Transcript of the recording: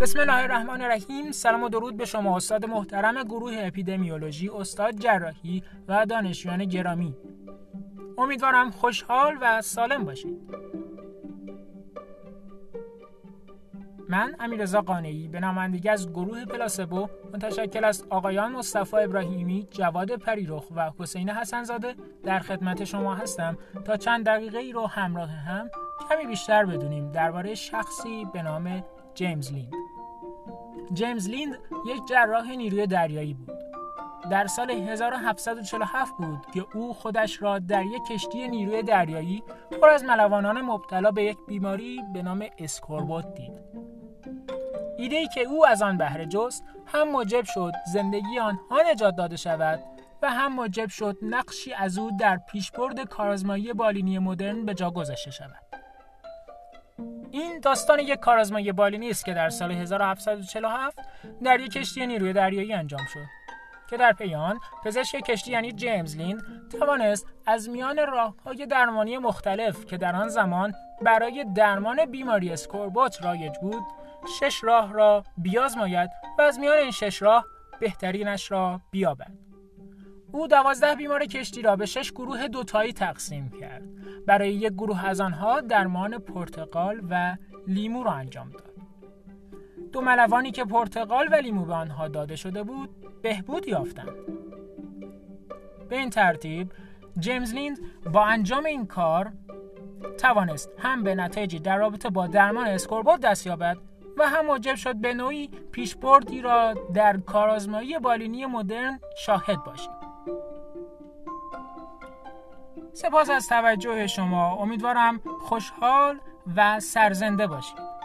بسم الله الرحمن الرحیم سلام و درود به شما استاد محترم گروه اپیدمیولوژی استاد جراحی و دانشجویان گرامی. امیدوارم خوشحال و سالم باشید. من امیرزا قانعی به نمایندگی از گروه پلاسبو متشکل از آقایان مصطفی ابراهیمی، جواد پریرخ و حسین حسنزاده در خدمت شما هستم. تا چند دقیقه ای رو همراه هم کمی بیشتر بدونیم درباره شخصی به نام جیمز لیند. جیمز لیند یک جراح نیروی دریایی بود. در سال 1747 بود که او خودش را در یک کشتی نیروی دریایی پر از ملوانان مبتلا به یک بیماری به نام اسکوربوت دید. ایده ای که او از آن بهره جست هم موجب شد زندگی آنها نجات داده شود و هم موجب شد نقشی از او در پیشبرد کارازمایی بالینی مدرن به جا گذاشته شود این داستان یک کارازمایی بالینی است که در سال 1747 در یک کشتی نیروی دریایی انجام شد. که در پیان پزشک کشتی یعنی جیمز لیند توانست از میان راههای درمانی مختلف که در آن زمان برای درمان بیماری اسکوربوت رایج بود شش راه را بیازماید و از میان این شش راه بهترینش را بیابد. او دوازده بیمار کشتی را به شش گروه دوتایی تقسیم کرد. برای یک گروه از آنها درمان پرتقال و لیمو را انجام داد. دو ملوانی که پرتقال و لیمو به آنها داده شده بود بهبود یافتند. به این ترتیب جیمز لیند با انجام این کار توانست هم به نتایجی در رابطه با درمان اسکوربوت دست یابد و هم موجب شد به نوعی پیشبردی را در کارآزمایی بالینی مدرن شاهد باشیم. سپاس از توجه شما. امیدوارم خوشحال و سرزنده باشید.